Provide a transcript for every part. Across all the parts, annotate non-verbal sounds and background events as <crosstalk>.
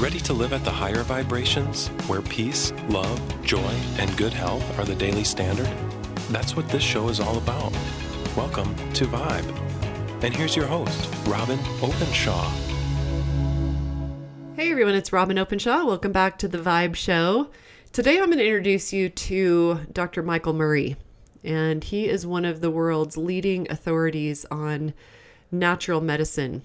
Ready to live at the higher vibrations, where peace, love, joy, and good health are the daily standard? That's what this show is all about. Welcome to Vibe. And here's your host, Robyn Openshaw. Hey everyone, it's Robyn Openshaw. Welcome back to the Vibe Show. Today I'm going to introduce you to Dr. Michael Murray, and he is one of the world's leading authorities on natural medicine.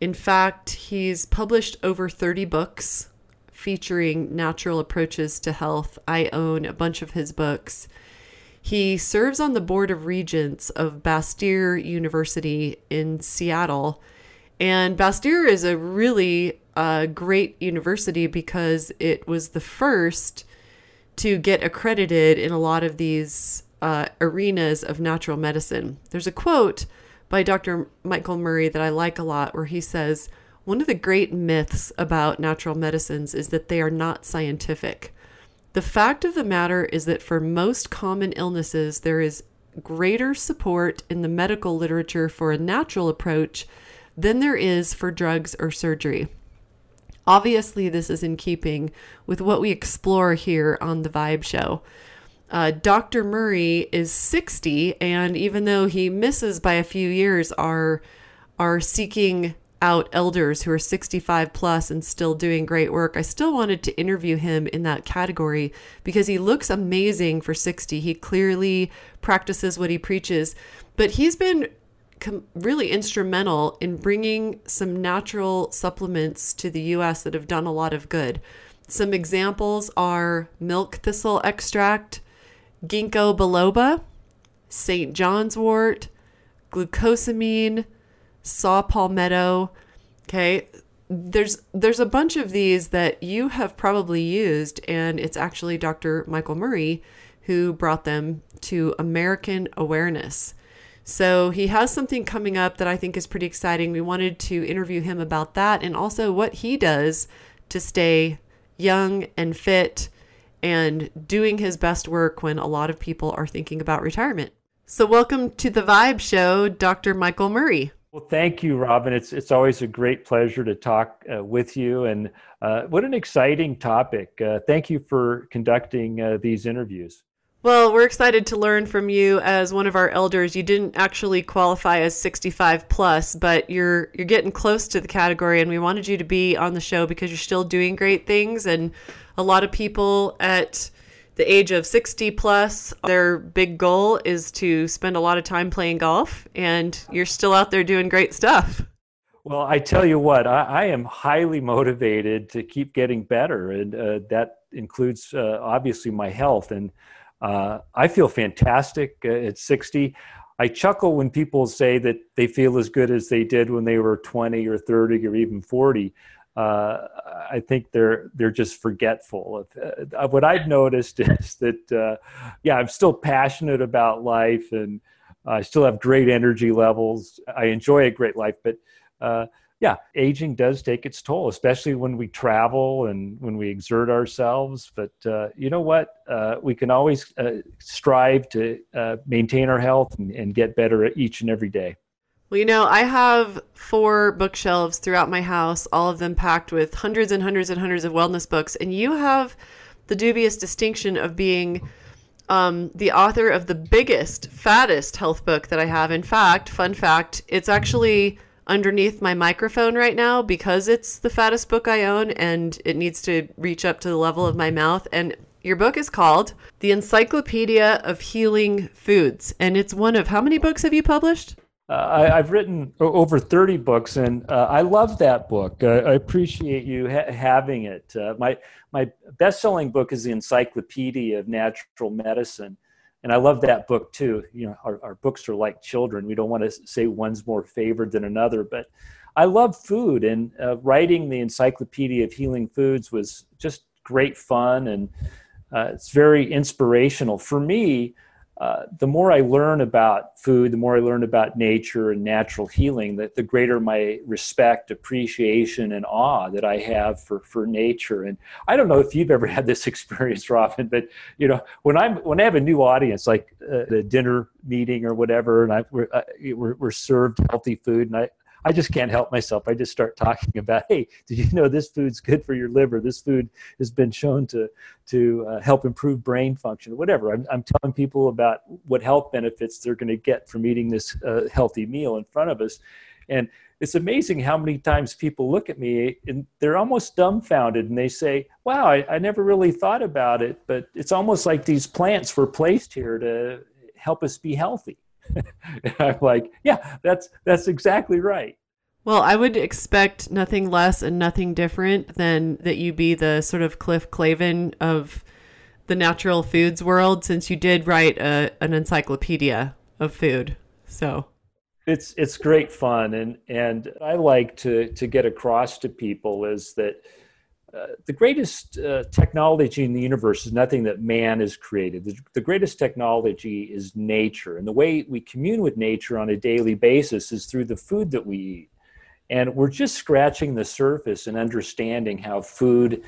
In fact, he's published over 30 books featuring natural approaches to health. I own a bunch of his books. He serves on the board of regents of Bastyr University in Seattle. And Bastyr is a really uh, great university because it was the first to get accredited in a lot of these uh, arenas of natural medicine. There's a quote by Dr. Michael Murray that I like a lot, where he says, One of the great myths about natural medicines is that they are not scientific. The fact of the matter is that for most common illnesses, there is greater support in the medical literature for a natural approach than there is for drugs or surgery. Obviously, this is in keeping with what we explore here on the Vibe Show. Uh, Dr. Murray is 60, and even though he misses by a few years, are are seeking out elders who are 65 plus and still doing great work. I still wanted to interview him in that category because he looks amazing for 60. He clearly practices what he preaches, but he's been com- really instrumental in bringing some natural supplements to the US that have done a lot of good. Some examples are milk thistle extract ginkgo biloba, St. John's wort, glucosamine, saw palmetto. Okay, there's there's a bunch of these that you have probably used, and it's actually Dr. Michael Murray who brought them to American awareness. So he has something coming up that I think is pretty exciting. We wanted to interview him about that and also what he does to stay young and fit and doing his best work when a lot of people are thinking about retirement. So, welcome to the Vibe Show, Dr. Michael Murray. Well, thank you, Robyn. It's it's always a great pleasure to talk uh, with you, and uh, what an exciting topic. Uh, thank you for conducting uh, these interviews. Well, we're excited to learn from you as one of our elders. You didn't actually qualify as 65 plus, but you're you're getting close to the category, and we wanted you to be on the show because you're still doing great things and a lot of people at the age of 60 plus, their big goal is to spend a lot of time playing golf, and you're still out there doing great stuff. Well, I tell you what, I, I am highly motivated to keep getting better, and uh, that includes uh, obviously my health. And uh, I feel fantastic uh, at 60. I chuckle when people say that they feel as good as they did when they were 20 or 30 or even 40 uh, I think they're they're just forgetful. Uh, what I've noticed <laughs> is that uh, yeah, I'm still passionate about life and I still have great energy levels. I enjoy a great life, but uh, yeah, aging does take its toll, especially when we travel and when we exert ourselves. But uh, you know what? Uh, we can always strive to maintain our health and, and get better each and every day. Well, you know, I have four bookshelves throughout my house, all of them packed with hundreds and hundreds and hundreds of wellness books. And you have the dubious distinction of being um, the author of the biggest, fattest health book that I have. In fact, fun fact, it's actually underneath my microphone right now because it's the fattest book I own and it needs to reach up to the level of my mouth. And your book is called The Encyclopedia of Healing Foods. And it's one of how many books have you published? Uh, I, have written over 30 books, and uh, I love that book. Uh, I appreciate you ha- having it. Uh, my my best-selling book is the Encyclopedia of Natural Medicine, and I love that book too. You know, our, our books are like children. We don't want to say one's more favored than another, but I love food, and uh, writing the Encyclopedia of Healing Foods was just great fun, and uh, it's very inspirational for me uh, the more I learn about food, the more I learn about nature and natural healing, the, the greater my respect, appreciation, and awe that I have for, for nature. And I don't know if you've ever <laughs> had this experience, Robyn, but you know, when I'm when I have a new audience, like uh, a dinner meeting or whatever, and I we're, uh, we're, we're served healthy food, and I I just can't help myself. I just start talking about, hey, did you know this food's good for your liver? This food has been shown to to uh, help improve brain function, whatever. I'm, I'm telling people about what health benefits they're going to get from eating this uh, healthy meal in front of us, and it's amazing how many times people look at me and they're almost dumbfounded and they say, Wow, I, I, never really thought about it, but it's almost like these plants were placed here to help us be healthy. <laughs> I'm like, Yeah, that's that's exactly right. Well, I would expect nothing less and nothing different than that you be the sort of Cliff Clavin of the natural foods world since you did write a, an encyclopedia of food. So it's it's great fun and and i like to to get across to people is that uh, the greatest uh, technology in the universe is nothing that man has created. The, the, greatest technology is nature. And the way we commune with nature on a daily basis is through the food that we eat. And we're just scratching the surface and understanding how food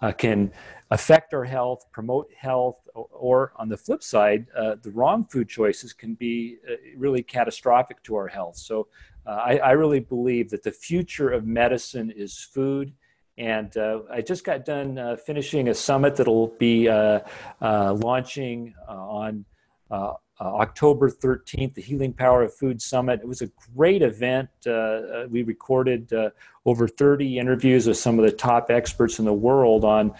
uh, can affect our health, promote health, or, on the flip side, uh, the wrong food choices can be uh, really catastrophic to our health. So I, I, really believe that the future of medicine is food. And uh, I just got done uh, finishing a summit that'll be uh, launching on October 13th, the Healing Power of Food Summit. It was a great event. we recorded over 30 interviews with some of the top experts in the world on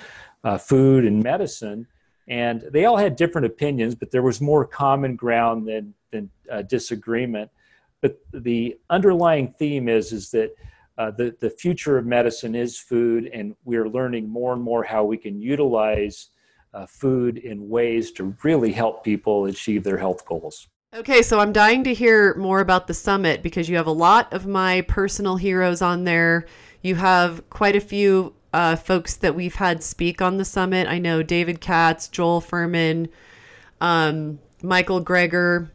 uh, food and medicine. And they all had different opinions, but there was more common ground than, than uh, disagreement. But the underlying theme is, is that uh, the, the future of medicine is food, and we're learning more and more how we can utilize uh, food in ways to really help people achieve their health goals. Okay, so I'm dying to hear more about the summit because you have a lot of my personal heroes on there. You have quite a few uh, folks that we've had speak on the summit. I know David Katz, Joel Fuhrman, um, Michael Greger,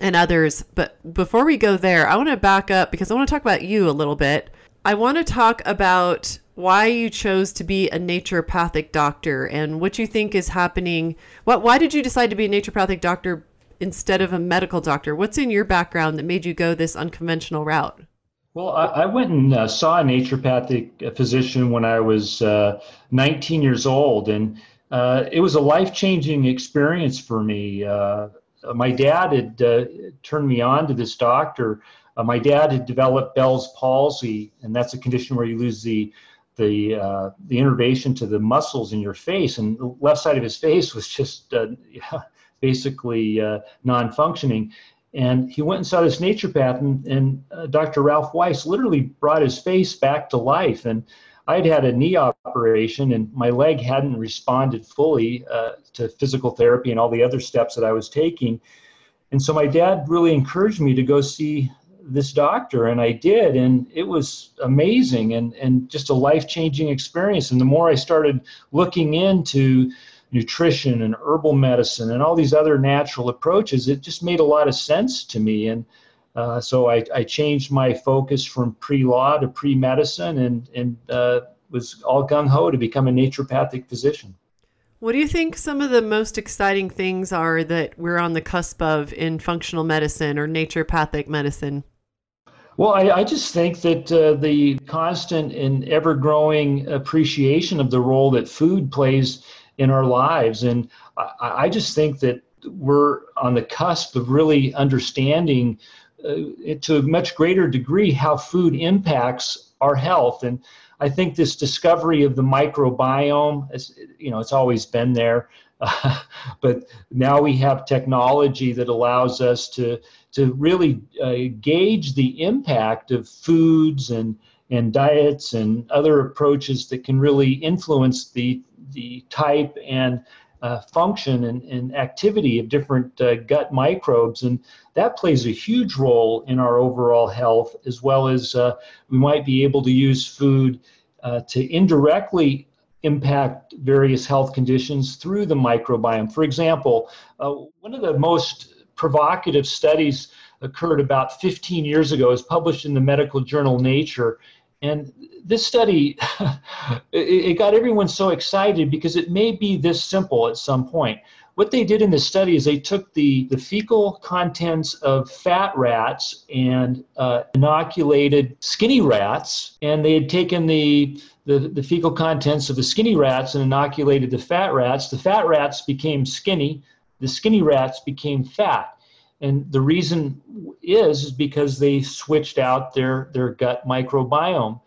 and others. But before we go there, I want to back up because I want to talk about you a little bit. I want to talk about why you chose to be a naturopathic doctor and what you think is happening. What why did you decide to be a naturopathic doctor instead of a medical doctor? What's in your background that made you go this unconventional route? Well, I, I went and uh, saw a naturopathic physician when I was uh, 19 years old, and uh, it was a life changing experience for me. Uh, my dad had uh, turned me on to this doctor. Uh, my dad had developed Bell's palsy, and that's a condition where you lose the the uh, the innervation to the muscles in your face, and the left side of his face was just uh, basically uh, non-functioning. And he went and saw this naturopath, and, and uh, Dr. Ralph Weiss literally brought his face back to life. And I'd had a knee operation, and my leg hadn't responded fully uh, to physical therapy and all the other steps that I was taking. And so my dad really encouraged me to go see this doctor, and I did, and it was amazing and, and just a life changing experience. And the more I started looking into nutrition and herbal medicine and all these other natural approaches, it just made a lot of sense to me. And uh, so I, I, changed my focus from pre-law to pre-medicine and, and uh, was all gung-ho to become a naturopathic physician. What do you think some of the most exciting things are that we're on the cusp of in functional medicine or naturopathic medicine? Well, I, I just think that uh, the constant and ever growing appreciation of the role that food plays in our lives. And I, I just think that we're on the cusp of really understanding uh, to a much greater degree how food impacts our health. And I think this discovery of the microbiome, is, you know, it's always been there, uh, <laughs> but now we have technology that allows us to to really uh, gauge the impact of foods and and diets and other approaches that can really influence the the type and uh, function and, and, activity of different uh, gut microbes. And that plays a huge role in our overall health, as well as uh, we might be able to use food uh, to indirectly impact various health conditions through the microbiome. For example, uh, one of the most provocative studies occurred about 15 years ago, is published in the medical journal Nature, and this study, <laughs> it got everyone so excited because it may be this simple at some point. what they did in this study is they took the, the fecal contents of fat rats and uh, inoculated skinny rats, and they had taken the, the, the fecal contents of the skinny rats and inoculated the fat rats. The fat rats became skinny, the skinny rats became fat. And the reason is, is because they switched out their, their gut microbiome.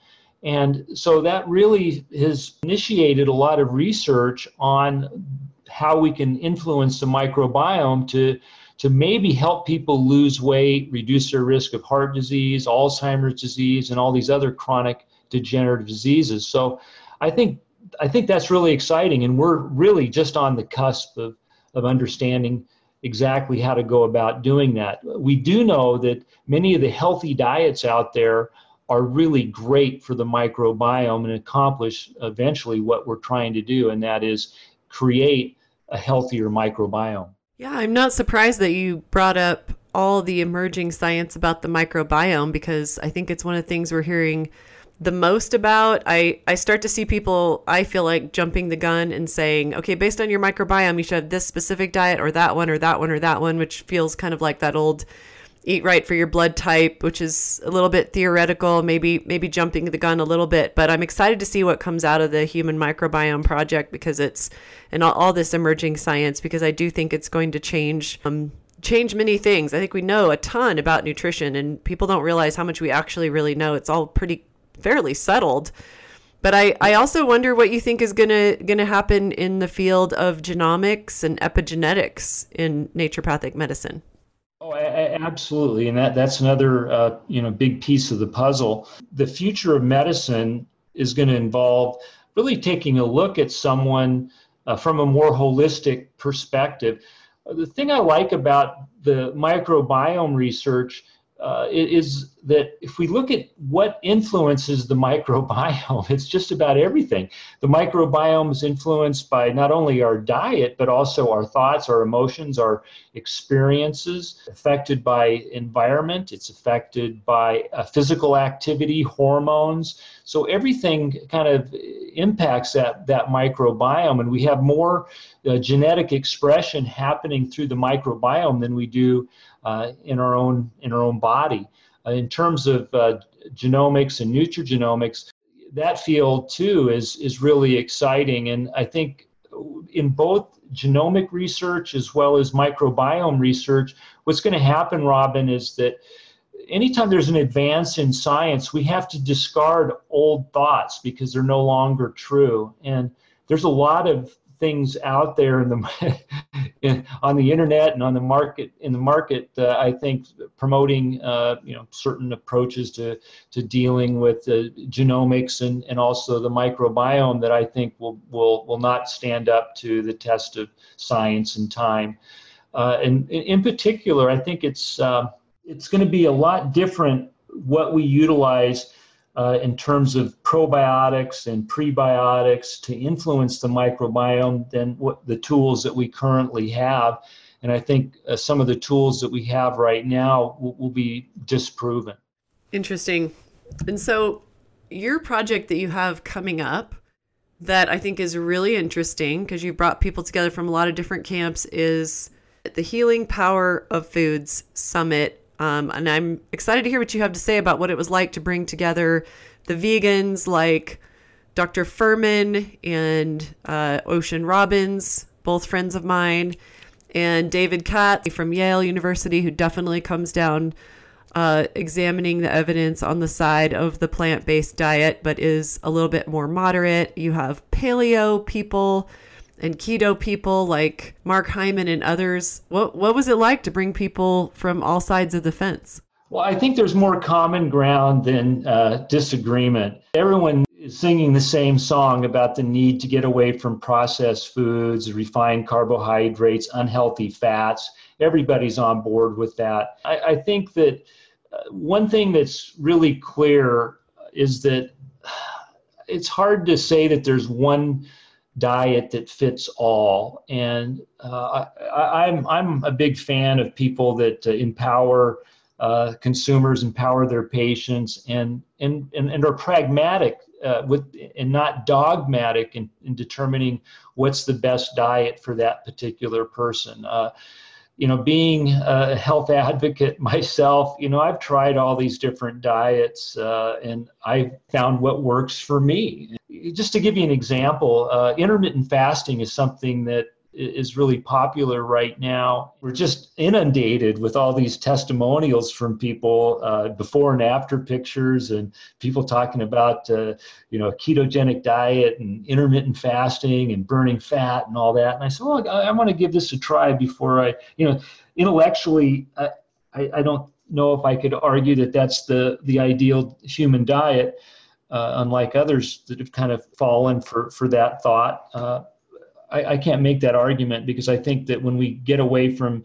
And so that really has initiated a lot of research on how we can influence the microbiome to to maybe help people lose weight, reduce their risk of heart disease, Alzheimer's disease, and all these other chronic degenerative diseases. So I think I think that's really exciting, and we're really just on the cusp of, of understanding exactly how to go about doing that. We do know that many of the healthy diets out there are really great for the microbiome and accomplish eventually what we're trying to do, and that is create a healthier microbiome. Yeah, I'm not surprised that you brought up all the emerging science about the microbiome because I think it's one of the things we're hearing the most about. I, I start to see people, I feel like, jumping the gun and saying, okay, based on your microbiome, you should have this specific diet or that one or that one or that one, which feels kind of like that old eat right for your blood type, which is a little bit theoretical, maybe maybe jumping the gun a little bit. But I'm excited to see what comes out of the Human Microbiome Project because it's and all, all this emerging science because I do think it's going to change. Um, change many things. I think we know a ton about nutrition and people don't realize how much we actually really know. It's all pretty fairly settled. But I, I also wonder what you think is gonna gonna happen in the field of genomics and epigenetics in naturopathic medicine. Oh, absolutely, and that that's another uh, you know big piece of the puzzle. The future of medicine is going to involve really taking a look at someone uh, from a more holistic perspective. The thing I like about the microbiome research uh, is that if we look at what influences the microbiome, <laughs> it's just about everything. The microbiome is influenced by not only our diet, but also our thoughts, our emotions, our experiences, affected by environment, it's affected by uh, physical activity, hormones. So everything kind of impacts that, that microbiome, and we have more uh, genetic expression happening through the microbiome than we do in our own in our own body. Uh, in terms of uh, genomics and nutrigenomics, that field too is is really exciting, and I think in both genomic research as well as microbiome research, what's going to happen, Robyn, is that anytime there's an advance in science, we have to discard old thoughts because they're no longer true. And there's a lot of things out there in the <laughs> on the internet and on the market in the market uh, i think promoting uh, you know certain approaches to to dealing with the genomics and, and also the microbiome that i think will will will not stand up to the test of science and time. Uh, and in particular i think it's uh, it's going to be a lot different what we utilize uh, in terms of probiotics and prebiotics to influence the microbiome than what the tools that we currently have. And I think uh, some of the tools that we have right now will, will be disproven. Interesting. And so, your project that you have coming up that I think is really interesting because you brought people together from a lot of different camps is the Healing Power of Foods Summit um, and I'm excited to hear what you have to say about what it was like to bring together the vegans like Dr. Fuhrman and uh, Ocean Robbins, both friends of mine, and David Katz from Yale University, who definitely comes down uh, examining the evidence on the side of the plant based diet, but is a little bit more moderate. You have paleo people and keto people like Mark Hyman and others. What what was it like to bring people from all sides of the fence? Well, I think there's more common ground than uh, disagreement. Everyone is singing the same song about the need to get away from processed foods, refined carbohydrates, unhealthy fats. Everybody's on board with that. I, I think that uh, one thing that's really clear is that it's hard to say that there's one diet that fits all. And uh, I, am I'm, I'm a big fan of people that uh, empower uh, consumers empower their patients and and and, and are pragmatic uh, with and not dogmatic in, in determining what's the best diet for that particular person. You know, being a health advocate <laughs> myself, you know, I've tried all these different diets uh, and I found what works for me. Just to give you an example, uh, intermittent fasting is something that is really popular right now. We're just inundated with all these testimonials from people, uh, before and after pictures, and people talking about uh, you know a ketogenic diet and intermittent fasting and burning fat and all that. And I said, well, I, I want to give this a try before I, you know, intellectually, I, I, I don't know if I could argue that that's the the ideal human diet. Uh, unlike others that have kind of fallen for for that thought. Uh, I, I can't make that argument because I think that when we get away from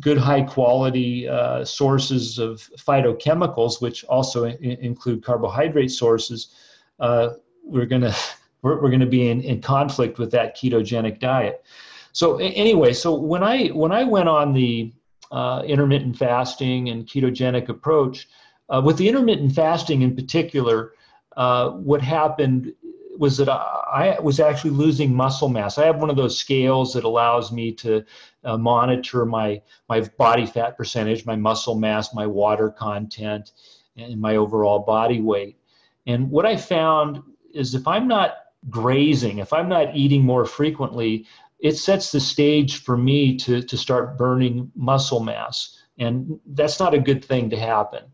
good high quality uh, sources of phytochemicals, which also I- include carbohydrate sources, uh, we're gonna <laughs> we're, we're gonna be in, in conflict with that ketogenic diet. So anyway, so when I when I went on the uh, intermittent fasting and ketogenic approach, uh, with the intermittent fasting in particular, uh, what happened was that I was actually losing muscle mass. I have one of those scales that allows me to uh, monitor my my body fat percentage, my muscle mass, my water content, and my overall body weight. And what I found is if I'm not grazing, if I'm not eating more frequently, it sets the stage for me to to start burning muscle mass, and that's not a good thing to happen.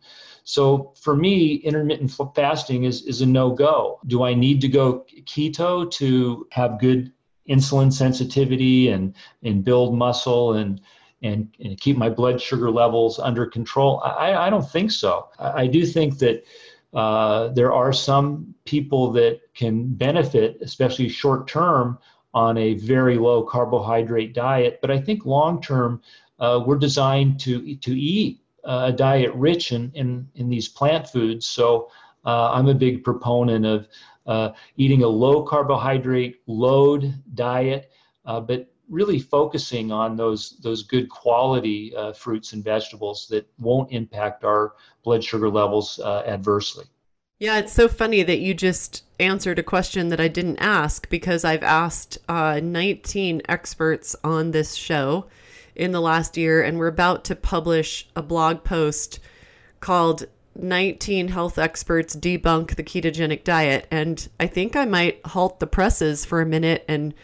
So for me, intermittent fasting is, is a no go. Do I need to go keto to have good insulin sensitivity and, and build muscle and, and, and keep my blood sugar levels under control? I, I don't think so. I, I do think that uh, there are some people that can benefit, especially short term, on a very low carbohydrate diet. But I think long term, uh, we're designed to to eat a diet rich in, in, in these plant foods. So uh, I'm a big proponent of uh, eating a low carbohydrate load diet, uh, but really focusing on those those good quality uh, fruits and vegetables that won't impact our blood sugar levels uh, adversely. Yeah, it's so funny that you just answered a question that I didn't ask because I've asked uh, 19 experts on this show in the last year, and we're about to publish a blog post called 19 Health Experts Debunk the Ketogenic Diet. And I think I might halt the presses for a minute and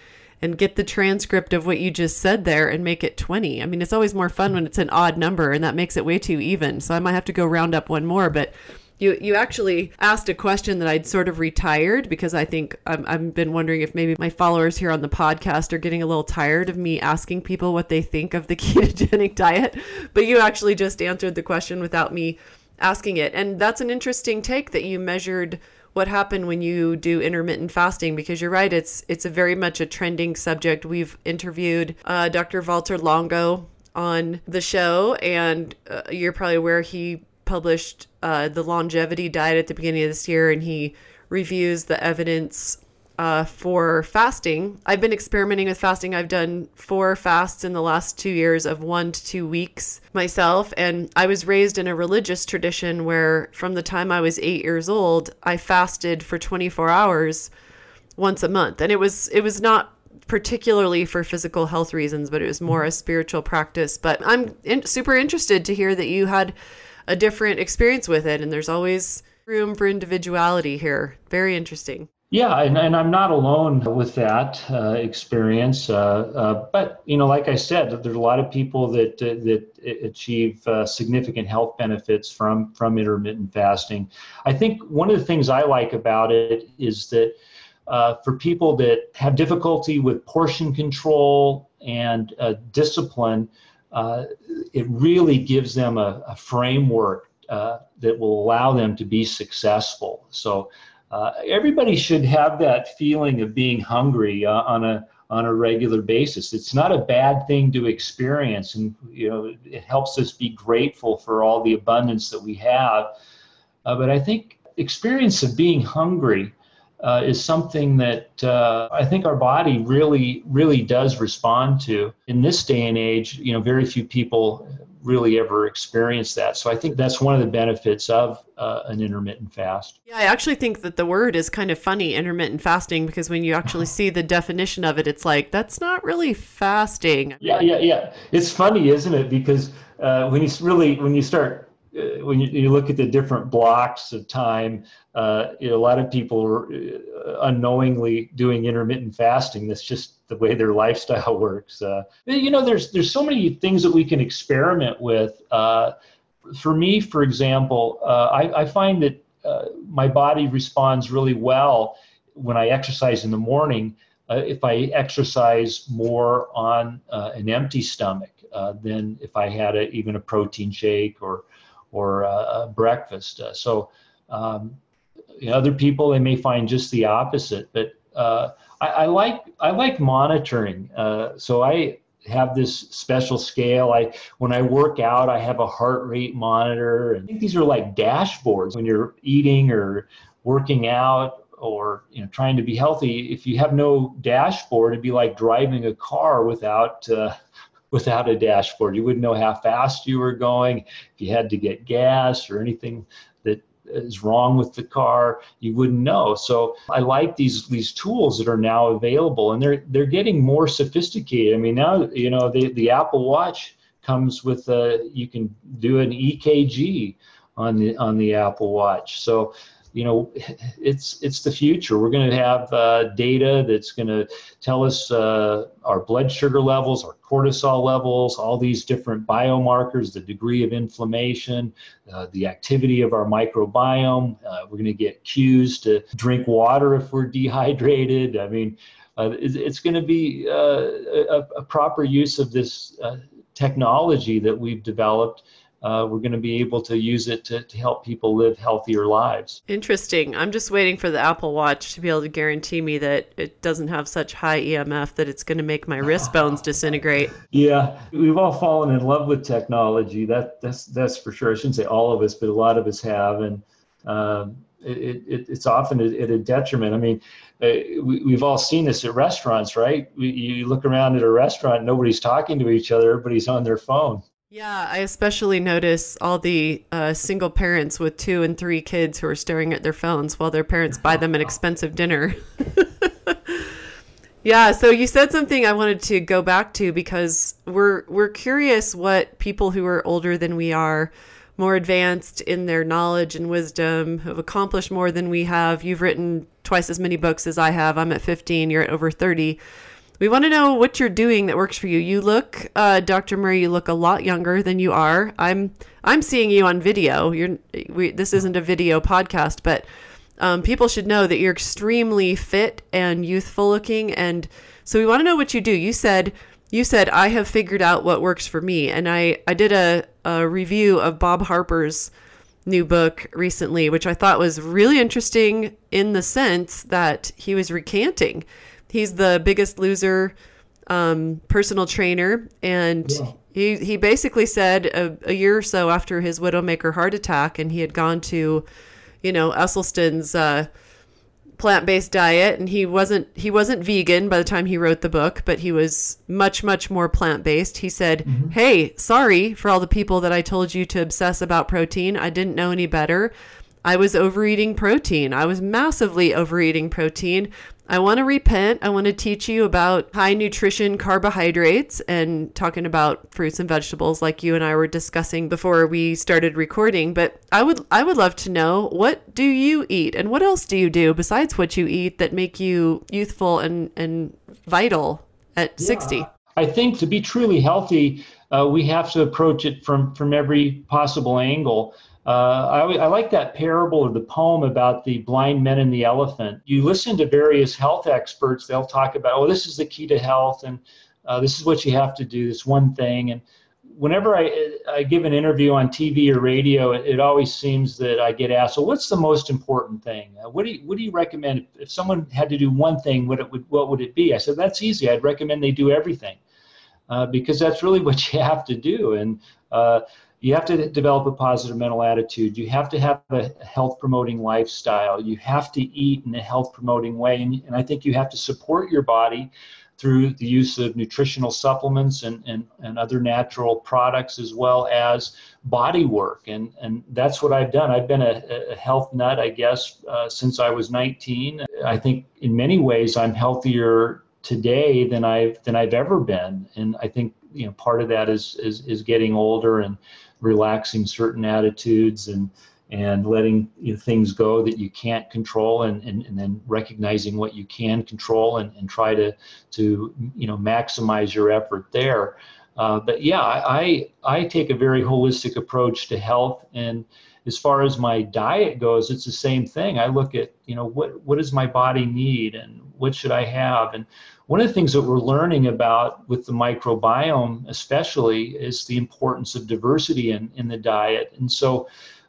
and get the transcript of what you just said there and make it 20. I mean, it's always more fun when it's an odd number and that makes it way too even. So I might have to go round up one more, but you you actually asked a question that I'd sort of retired because I think I'm, I've been wondering if maybe my followers here on the podcast are getting a little tired of me asking people what they think of the <laughs> ketogenic diet. But you actually just answered the question without me asking it, and that's an interesting take that you measured what happened when you do intermittent fasting because you're right it's it's a very much a trending subject we've interviewed uh, dr walter longo on the show and uh, you're probably aware he published uh, the longevity diet at the beginning of this year, and he reviews the evidence uh, for fasting. I've been experimenting with fasting. I've done four fasts in the last two years of one to two weeks myself. And I was raised in a religious tradition where, from the time I was eight years old, I fasted for 24 hours once a month. And it was, it was not particularly for physical health reasons, but it was more a spiritual practice. But I'm in, super interested to hear that you had a different experience with it. And there's always room for individuality here. Very interesting. Yeah, and, and I'm not alone with that uh, experience. Uh, uh, but you know, like I said, there's a lot of people that uh, that achieve uh, significant health benefits from from intermittent fasting. I think one of the things I like about it is that uh, for people that have difficulty with portion control and discipline, uh, it really gives them a, a framework uh, that will allow them to be successful. So uh, everybody should have that feeling of being hungry uh, on a on a regular basis. It's not a bad thing to experience, and you know it helps us be grateful for all the abundance that we have. Uh, but I think experience of being hungry uh, is something that uh, I think our body really, really does respond to. In this day and age, you know, very few people really ever experience that. So I think that's one of the benefits of uh, an intermittent fast. Yeah, I actually think that the word is kind of funny, intermittent fasting, because when you actually <laughs> see the definition of it, it's like that's not really fasting. Yeah, yeah, yeah. It's funny, isn't it? Because uh, when you really when you start when you, you, look at the different blocks of time, uh, you know, a lot of people are uh, unknowingly doing intermittent fasting. That's just the way their <laughs> lifestyle works. Uh, you know, there's there's so many things that we can experiment with. Uh, for me, for example, uh, I, I, find that my body responds really well when I exercise in the morning. if I exercise more on an empty stomach than if I had a, even a protein shake or or uh, breakfast. Uh, so um, you know, other people they may find just the opposite. But uh, I, I, like I like monitoring. Uh, so I have this special scale. I when I work out, I have a heart rate monitor. And I think these are like dashboards when you're eating or working out or you know trying to be healthy. If you have no dashboard, it'd be like driving a car without uh, without a dashboard. You wouldn't know how fast you were going, if you had to get gas or anything that is wrong with the car, you wouldn't know. So I like these these tools that are now available and they're they're getting more sophisticated. I mean now, you know, the, the Apple Watch comes with a you can do an EKG on the on the Apple Watch. So you know, it's it's the future. We're going to have uh, data that's going to tell us uh, our blood sugar levels, our cortisol levels, all these different biomarkers, the degree of inflammation, uh, the activity of our microbiome. Uh, we're going to get cues to drink water if we're dehydrated. I mean, uh, it's, it's going to be uh, a, a, proper use of this technology that we've developed uh, we're going to be able to use it to, to help people live healthier lives. Interesting. I'm just waiting for the Apple Watch to be able to guarantee me that it doesn't have such high EMF that it's going to make my wrist bones <laughs> disintegrate. Yeah, we've all fallen in love with technology. That that's that's for sure. I shouldn't say all of us, but a lot of us have, and um, it, it, it's often at a detriment. I mean, uh, we, have all seen this at restaurants, right? We, you look around at a restaurant, nobody's talking to each other, everybody's on their phone. Yeah, I especially notice all the uh, single parents with two and three kids who are staring at their phones while their parents buy them an <laughs> expensive dinner. <laughs> yeah, so you said something I wanted to go back to because we're we're curious what people who are older than we are, more advanced in their knowledge and wisdom, have accomplished more than we have. You've written twice as many books as I have. I'm at 15, you're at over 30 we want to know what you're doing that works for you. You look, uh, Dr. Murray, you look a lot younger than you are. I'm I'm seeing you on video. You're we, this isn't a video podcast, but um, people should know that you're extremely fit and youthful looking. And so we want to know what you do. You said you said I have figured out what works for me, and I I did a, a review of Bob Harper's new book recently, which I thought was really interesting in the sense that he was recanting he's the biggest loser um, personal trainer and yeah. he he basically said a, a, year or so after his widowmaker heart attack and he had gone to you know Esselstyn's uh, plant-based diet and he wasn't he wasn't vegan by the time he wrote the book but he was much much more plant-based he said mm-hmm. hey sorry for all the people that I told you to obsess about protein I didn't know any better I was overeating protein. I was massively overeating protein. I want to repent. I want to teach you about high nutrition carbohydrates and talking about fruits and vegetables like you and I were discussing before we started recording. But I would I would love to know what do you eat and what else do you do besides what you eat that make you youthful and and vital at yeah. 60? I think to be truly healthy, uh, we have to approach it from from every possible angle. Uh, I, I, like that parable or the poem about the blind men and the elephant. You listen to various health experts, they'll talk about, oh, this is the key to health, and uh, this is what you have to do, this one thing. And whenever I, I give an interview on TV or radio, it, it always seems that I get asked, well, what's the most important thing? Uh, what, do you, what do you recommend? If someone had to do one thing, what, it would, what would it be? I said, that's easy. I'd recommend they do everything. Uh, because that's really <laughs> what you have to do. And uh, you have to develop a positive mental attitude. You have to have a health promoting lifestyle. You have to eat in a health promoting way. And, and I think you have to support your body through the use of nutritional supplements and, and, and other natural products as well as body work. And, and that's what I've done. I've been a, a health nut, I guess, uh, since I was 19. I think in many ways I'm healthier today than I've than I've ever been. And I think you know part of that is is, is getting older and relaxing certain attitudes and and letting you know, things go that you can't control and, and, and then recognizing what you can control and, and try to to you know maximize your effort there. Uh, but yeah I, I take a very holistic approach to health and as far as my diet goes it's the same thing. I look at you know what what does my body need and what should i have? And one of the things that we're learning about with the microbiome especially is the importance of diversity in, in the diet. And so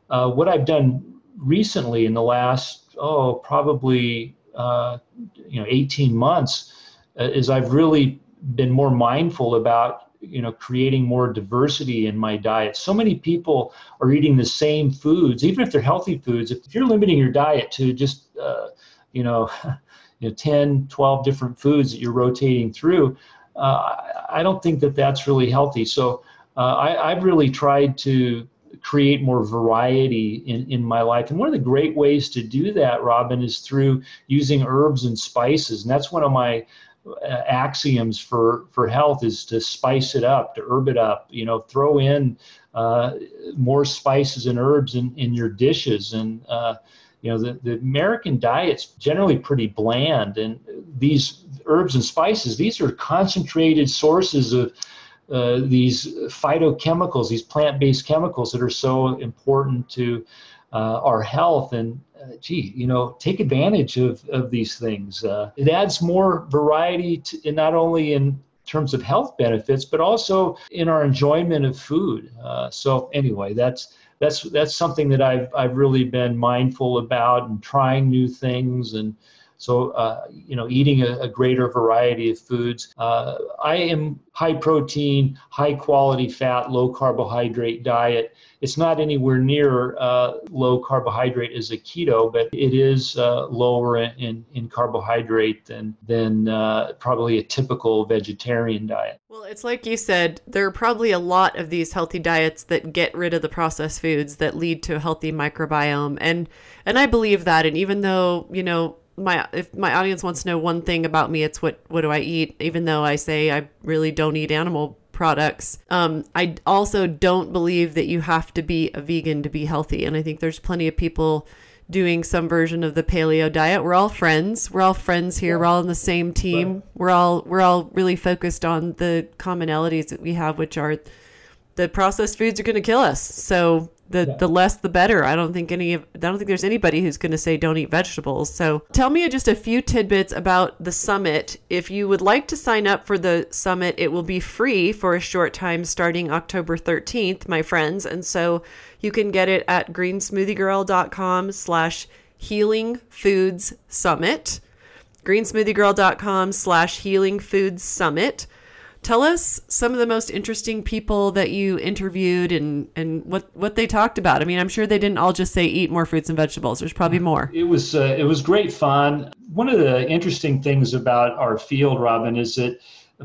uh, what I've done recently in the last, oh, probably, uh, you know, 18 months uh, is I've really been more mindful about you know creating more diversity in my diet so many people are eating the same foods even if they're healthy foods if you're limiting your diet to just uh, you know <laughs> you know 10 12 different foods that you're rotating through uh, i don't think that that's really healthy so uh, I, i've really tried to create more variety in, in my life. And one of the great ways to do that, Robyn, is through using herbs and spices. And that's one of my axioms for, for health is to spice it up, to herb it up, you know, throw in uh, more spices and herbs in, in your dishes. And, uh, you know, the, the American diet's generally pretty bland. And these herbs and spices, these are concentrated sources of uh, these phytochemicals, these plant-based chemicals that are so important to uh, our health. And uh, gee, you know, take advantage of, of these things. Uh, it adds more variety to, not only in terms of health benefits, but also in our enjoyment of food. Uh, so anyway, that's that's that's something that I've I've really been mindful about and trying new things and so, uh, you know, eating a, a, greater variety of foods. Uh, I am high protein, high quality fat, low carbohydrate diet. It's not anywhere near uh, low carbohydrate as a keto, but it is uh, lower in, in carbohydrate than, than uh, probably a typical vegetarian diet. Well, it's like you said, there are probably a lot of these healthy diets that get rid of the processed foods that lead to a healthy microbiome. And and I believe that. And even though, you know, my if my audience wants to know one thing about me, it's what what do I eat? Even though I say I really don't eat animal products. Um, I also don't believe that you have to be a vegan to be healthy, and I think there's plenty of people doing some version of the paleo diet. We're all friends. We're all friends here. We're all on the same team. Right. We're all we're all really focused on the commonalities that we have, which are the processed foods are going to kill us. So the yeah. the less the better. I don't think any of I don't think there's anybody who's going to say don't eat vegetables. So tell me just a few tidbits about the summit. If you would like to sign up for the summit, it will be free for a short time starting October 13th, my friends. And so you can get it at greensmoothiegirl.com slash healing foods summit. greensmoothiegirl.com slash healing foods summit tell us some of the most interesting people that you interviewed and and what what they talked about. I mean, I'm sure they didn't all just say eat more fruits and vegetables. There's probably more. It was uh, it was great fun. One of the interesting things about our field, Robyn, is that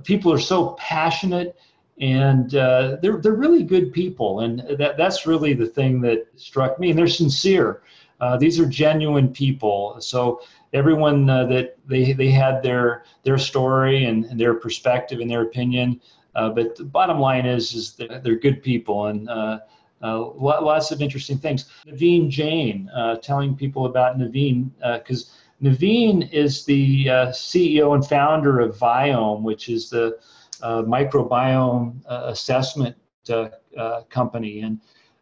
people are so passionate and uh, they're they're really good people, and that that's really the thing that struck me. And they're sincere. Uh, these are genuine people. So everyone uh, that they they had their their story and, and their perspective and their opinion. Uh, but the bottom line is is that they're good people and uh, uh lots of interesting things. Naveen Jain, telling people about Naveen because. Naveen is the CEO and founder of Viome, which is the microbiome assessment company, and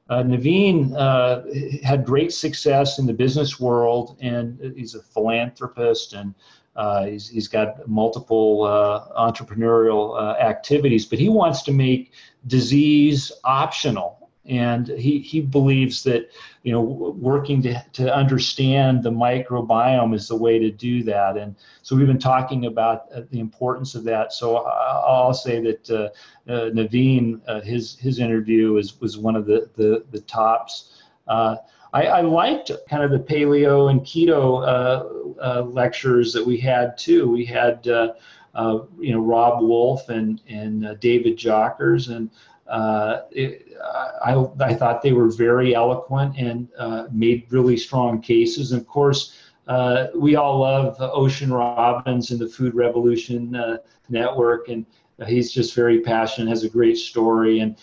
uh, Naveen uh, had great success in the business world, and he's a philanthropist, and uh, he's, he's got multiple uh, entrepreneurial uh, activities. But he wants to make disease optional and he, he believes that you know working to, to understand the microbiome is the way to do that. And so we've been talking about uh, the importance of that. So i'll say that uh, uh, naveen uh, his his interview is, was one of the the, the tops. Uh, I, I, liked kind of the paleo and keto uh, lectures that we had too. We had uh, you know Robb Wolf and and uh, David Jockers, and uh, it, I I thought they were very eloquent and uh, made really strong cases. And of course, uh, we all love Ocean Robbins and the Food Revolution uh, Network, and he's just very passionate, has a great story, and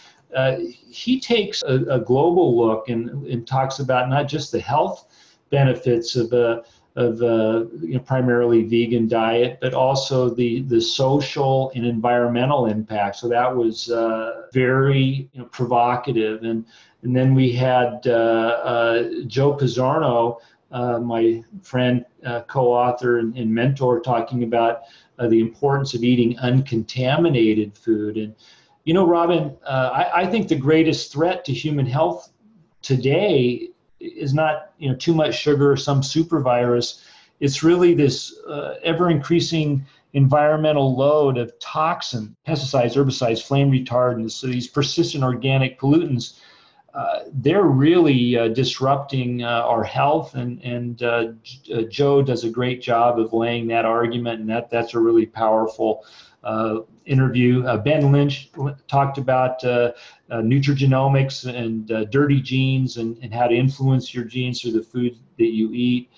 he takes a, a, global look and, and talks about not just the health benefits of a of uh, you know, primarily vegan diet, but also the the social and environmental impact. So that was uh, very you know, provocative. And and then we had uh, uh Joe Pizzorno, uh, my friend, uh, co-author and, and, mentor, talking about the importance of eating uncontaminated food. And you know, Robyn, I, I think the greatest threat to human health today is not you know too much sugar or some super virus. It's really this uh, ever increasing environmental load of toxin, pesticides, herbicides, flame retardants, so these persistent organic pollutants. Uh, they're really uh, disrupting uh, our health, and and uh, uh, Joe does a great job of laying that argument, and that that's a really powerful interview. Uh, ben Lynch talked about uh, nutrigenomics and dirty genes and, and how to influence your genes through the food that you eat.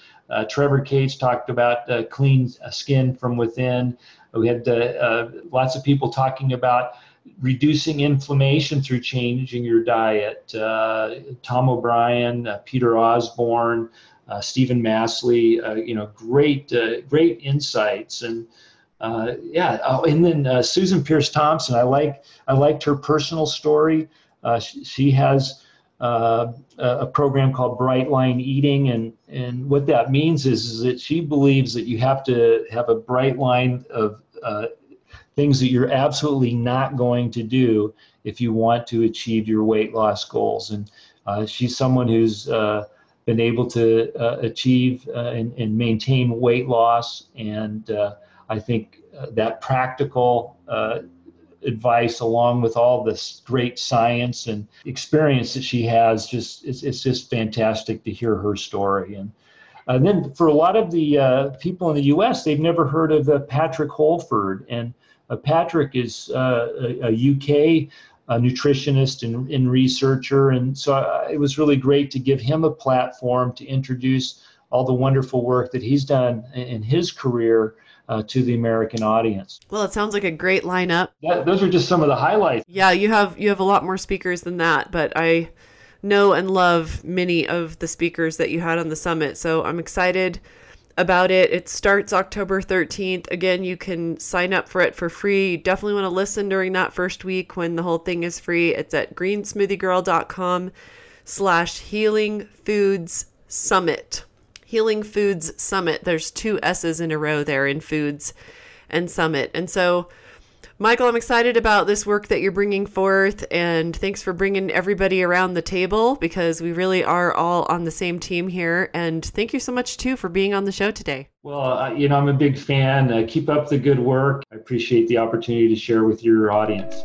Trevor Cates talked about clean skin from within. We had lots of people talking about reducing inflammation through changing your diet. Uh, Tom O'Bryan, uh, Peter Osborne, uh, Steven Masley, you know, great, great insights. And uh, yeah. Oh, and then uh, Susan Peirce Thompson. I like I liked her personal story. Uh, she, she, has uh, a program called Bright Line Eating, and and what that means is, is that she believes that you have to have a bright line of uh, things that you're absolutely not going to do if you want to achieve your weight loss goals. And uh, she's someone who's been able to achieve and, and, maintain weight loss and I think uh, that practical uh, advice, along with all this great science and experience that she has, just it's, it's just fantastic to hear her story. And, and then for a lot of the uh, people in the U.S., they've never heard of Patrick Holford, and uh, Patrick is uh, a, a, UK nutritionist and, and, researcher, and so it was really great to give him a platform to introduce all the wonderful work that he's done in his career uh, to the American audience. Well, it sounds like a great lineup. That, those are just some of the highlights. Yeah, you have you have a lot more speakers than that, but I know and love many of the speakers that you had on the summit. So I'm excited about it. It starts October 13th. Again, you can sign up for it for free. You definitely want to listen during that first week when the whole thing is free. It's at greensmoothiegirl.com slash healing foods summit. Healing Foods Summit. There's two S's in a row there in Foods and Summit. And so, Michael, I'm excited about this work that you're bringing forth, and thanks for bringing everybody around the table because we really are all on the same team here. And thank you so much, too, for being on the show today. Well, uh, you know, I'm a big fan. Uh, keep up the good work. I appreciate the opportunity to share with your audience.